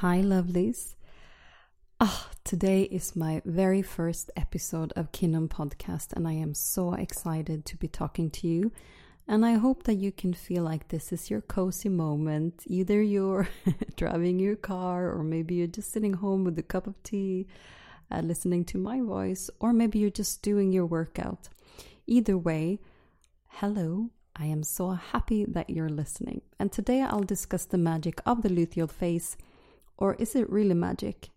Hi, lovelies. Ah, today is my very first episode of Kinuum Podcast, and I am so excited to be talking to you. And I hope that you can feel like this is your cozy moment. Either you're driving your car, or maybe you're just sitting home with a cup of tea, uh, listening to my voice, or maybe you're just doing your workout. Either way, hello. I am so happy that you're listening. And today I'll discuss the magic of the luteal phase or is it really magic?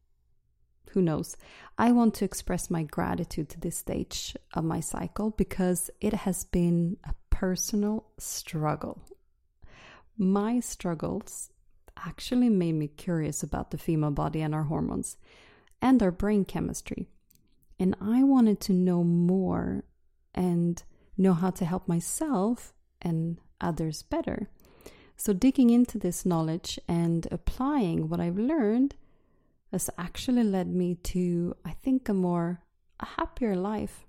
Who knows? I want to express my gratitude to this stage of my cycle because it has been a personal struggle. My struggles actually made me curious about the female body and our hormones and our brain chemistry. And I wanted to know more and know how to help myself and others better. So, digging into this knowledge and applying what I've learned has actually led me to, I think, a more a happier life.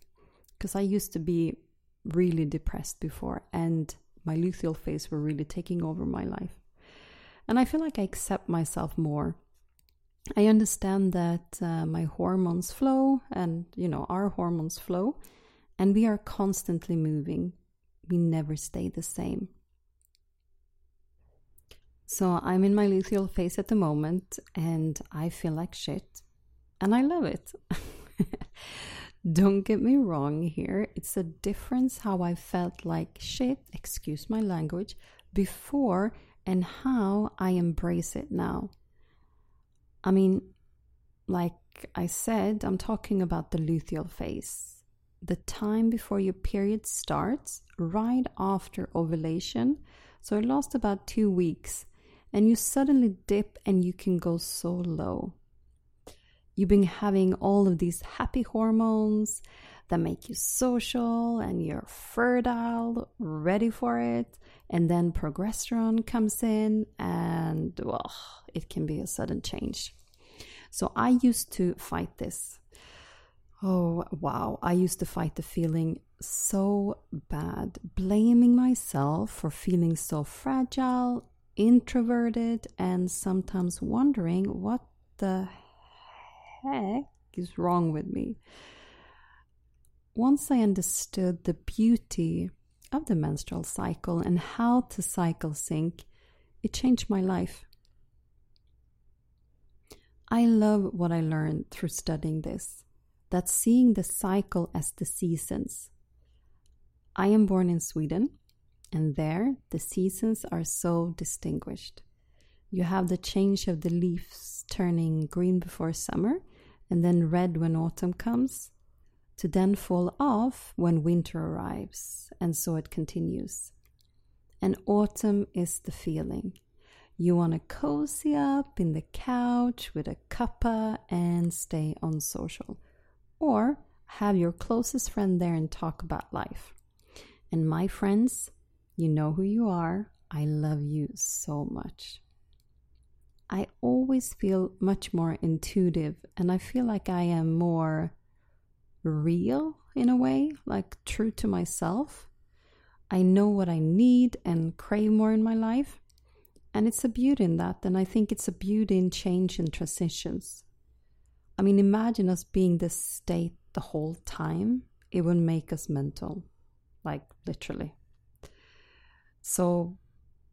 Because I used to be really depressed before, and my luteal phase were really taking over my life. And I feel like I accept myself more. I understand that uh, my hormones flow, and you know, our hormones flow, and we are constantly moving. We never stay the same. So I'm in my luteal phase at the moment and I feel like shit and I love it. Don't get me wrong here. It's a difference how I felt like shit, excuse my language, before and how I embrace it now. I mean, like I said, I'm talking about the luteal phase. The time before your period starts, right after ovulation. So it lasts about two weeks and you suddenly dip and you can go so low. You've been having all of these happy hormones that make you social and you're fertile, ready for it. And then progesterone comes in, and well, it can be a sudden change. So I used to fight this. Oh, wow. I used to fight the feeling so bad, blaming myself for feeling so fragile introverted and sometimes wondering what the heck is wrong with me. Once I understood the beauty of the menstrual cycle and how to cycle sync, it changed my life. I love what I learned through studying this that seeing the cycle as the seasons. I am born in Sweden and there the seasons are so distinguished. You have the change of the leaves turning green before summer and then red when autumn comes, to then fall off when winter arrives, and so it continues. And autumn is the feeling. You want to cozy up in the couch with a cuppa and stay on social, or have your closest friend there and talk about life. And my friends, you know who you are. I love you so much. I always feel much more intuitive and I feel like I am more real in a way, like true to myself. I know what I need and crave more in my life. And it's a beauty in that. And I think it's a beauty in change and transitions. I mean, imagine us being this state the whole time. It would make us mental, like literally. So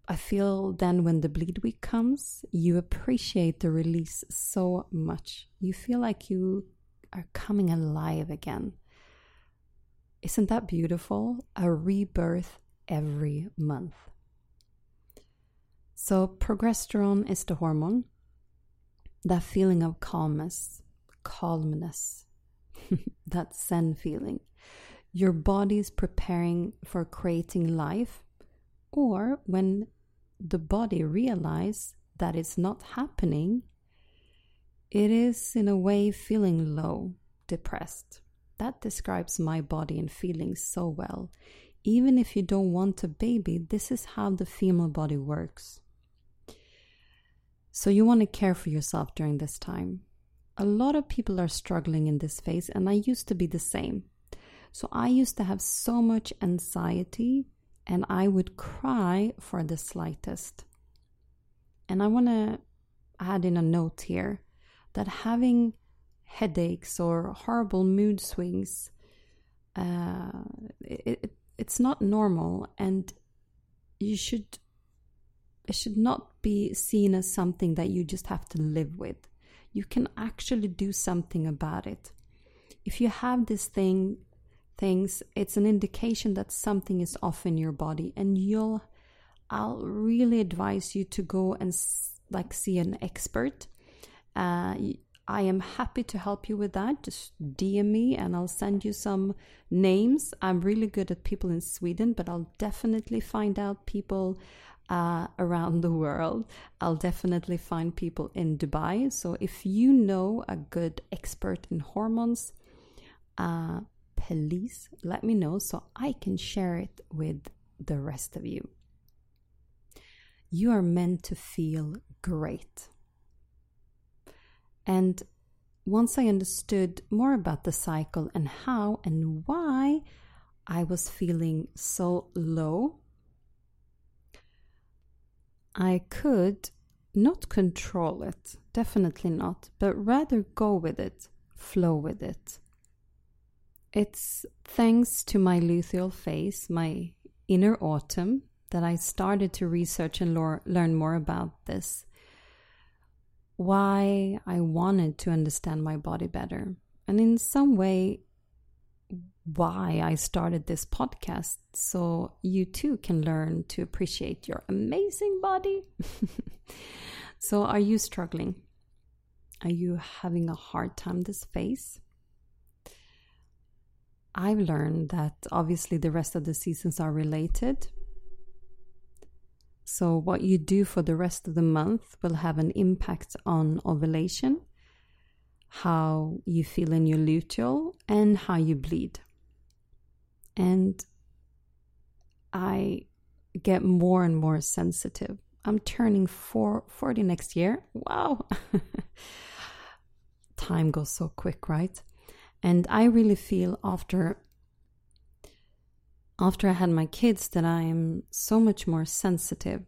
I feel then when the bleed week comes, you appreciate the release so much. You feel like you are coming alive again. Isn't that beautiful? A rebirth every month. So, progesterone is the hormone. That feeling of calmness, calmness, that Zen feeling. Your body is preparing for creating life or when the body realizes that it's not happening, it is in a way feeling low, depressed. That describes my body and feelings so well. Even if you don't want a baby, this is how the female body works. So, you want to care for yourself during this time. A lot of people are struggling in this phase, and I used to be the same. So, I used to have so much anxiety and I would cry for the slightest. And I want to add in a note here that having headaches or horrible mood swings, uh, it, it, it's not normal, and you should it should not be seen as something that you just have to live with. You can actually do something about it. If you have this thing, things, it's an indication that something is off in your body, and you'll. I'll really advise you to go and like see an expert. Uh, I am happy to help you with that. Just DM me and I'll send you some names. I'm really good at people in Sweden, but I'll definitely find out people uh, around the world. I'll definitely find people in Dubai. So if you know a good expert in hormones, uh, please let me know so I can share it with the rest of you. You are meant to feel great. And once I understood more about the cycle and how and why I was feeling so low I could not control it, definitely not, but rather go with it, flow with it. It's thanks to my luteal phase, my inner autumn, that I started to research and learn more about this. Why I wanted to understand my body better. And in some way, why I started this podcast so you too can learn to appreciate your amazing body. so, are you struggling? Are you having a hard time this phase? I've learned that obviously the rest of the seasons are related. So, what you do for the rest of the month will have an impact on ovulation, how you feel in your luteal, and how you bleed and I get more and more sensitive. I'm turning four, 40 next year. Wow. Time goes so quick, right? And I really feel after after I had my kids that I am so much more sensitive.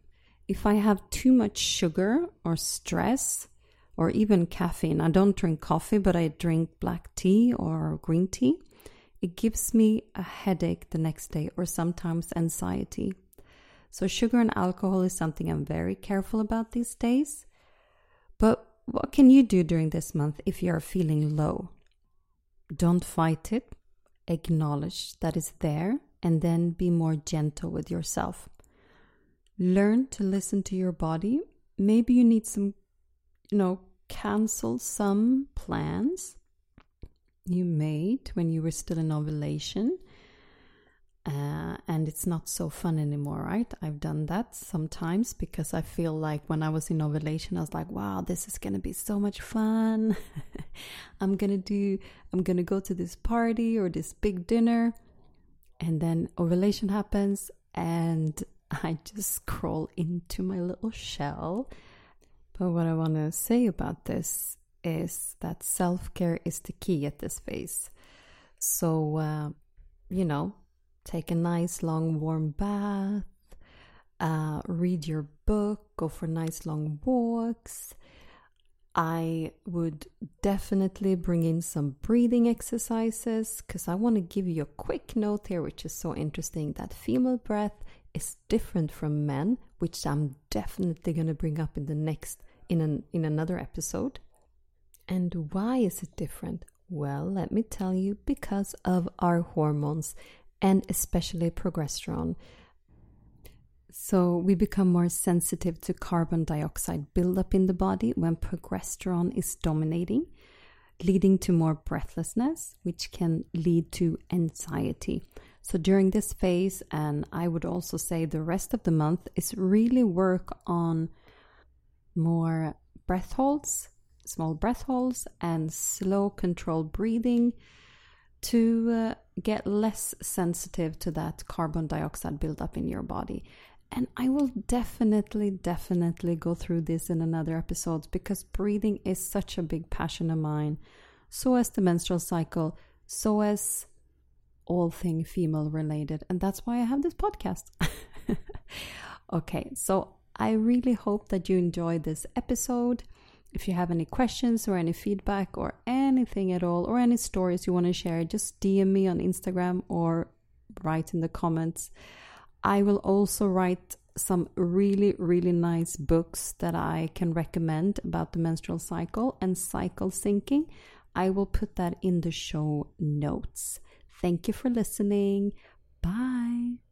If I have too much sugar or stress or even caffeine, I don't drink coffee, but I drink black tea or green tea it gives me a headache the next day or sometimes anxiety. So, sugar and alcohol is something I'm very careful about these days. But what can you do during this month if you are feeling low? Don't fight it, acknowledge that it's there, and then be more gentle with yourself. Learn to listen to your body. Maybe you need some, you know, cancel some plans you made when you were still in ovulation. And it's not so fun anymore, right? I've done that sometimes because I feel like when I was in ovulation, I was like, wow, this is to be so much fun. I'm to do, I'm to go to this party or this big dinner. And then ovulation happens and I just crawl into my little shell. But what I want to say about this is that self care is the key at this phase. So, uh, you know, take a nice long warm bath, uh, read your book, go for nice long walks. I would definitely bring in some breathing exercises because I want to give you a quick note here, which is so interesting that female breath is different from men, which I'm definitely going to bring up in the next in an in another episode. And why is it different? Well, let me tell you because of our hormones and especially progesterone. So, we become more sensitive to carbon dioxide buildup in the body when progesterone is dominating, leading to more breathlessness, which can lead to anxiety. So, during this phase, and I would also say the rest of the month, is really work on more breath holds, small breath holds and slow controlled breathing to uh, get less sensitive to that carbon dioxide buildup in your body. And I will definitely, definitely go through this in another episode because breathing is such a big passion of mine. So as the menstrual cycle, so as all thing female related. And that's why I have this podcast. okay, so I really hope that you enjoyed this episode. If you have any questions or any feedback or anything at all, or any stories you want to share, just DM me on Instagram or write in the comments. I will also write some really, really nice books that I can recommend about the menstrual cycle and cycle syncing. I will put that in the show notes. Thank you for listening. Bye.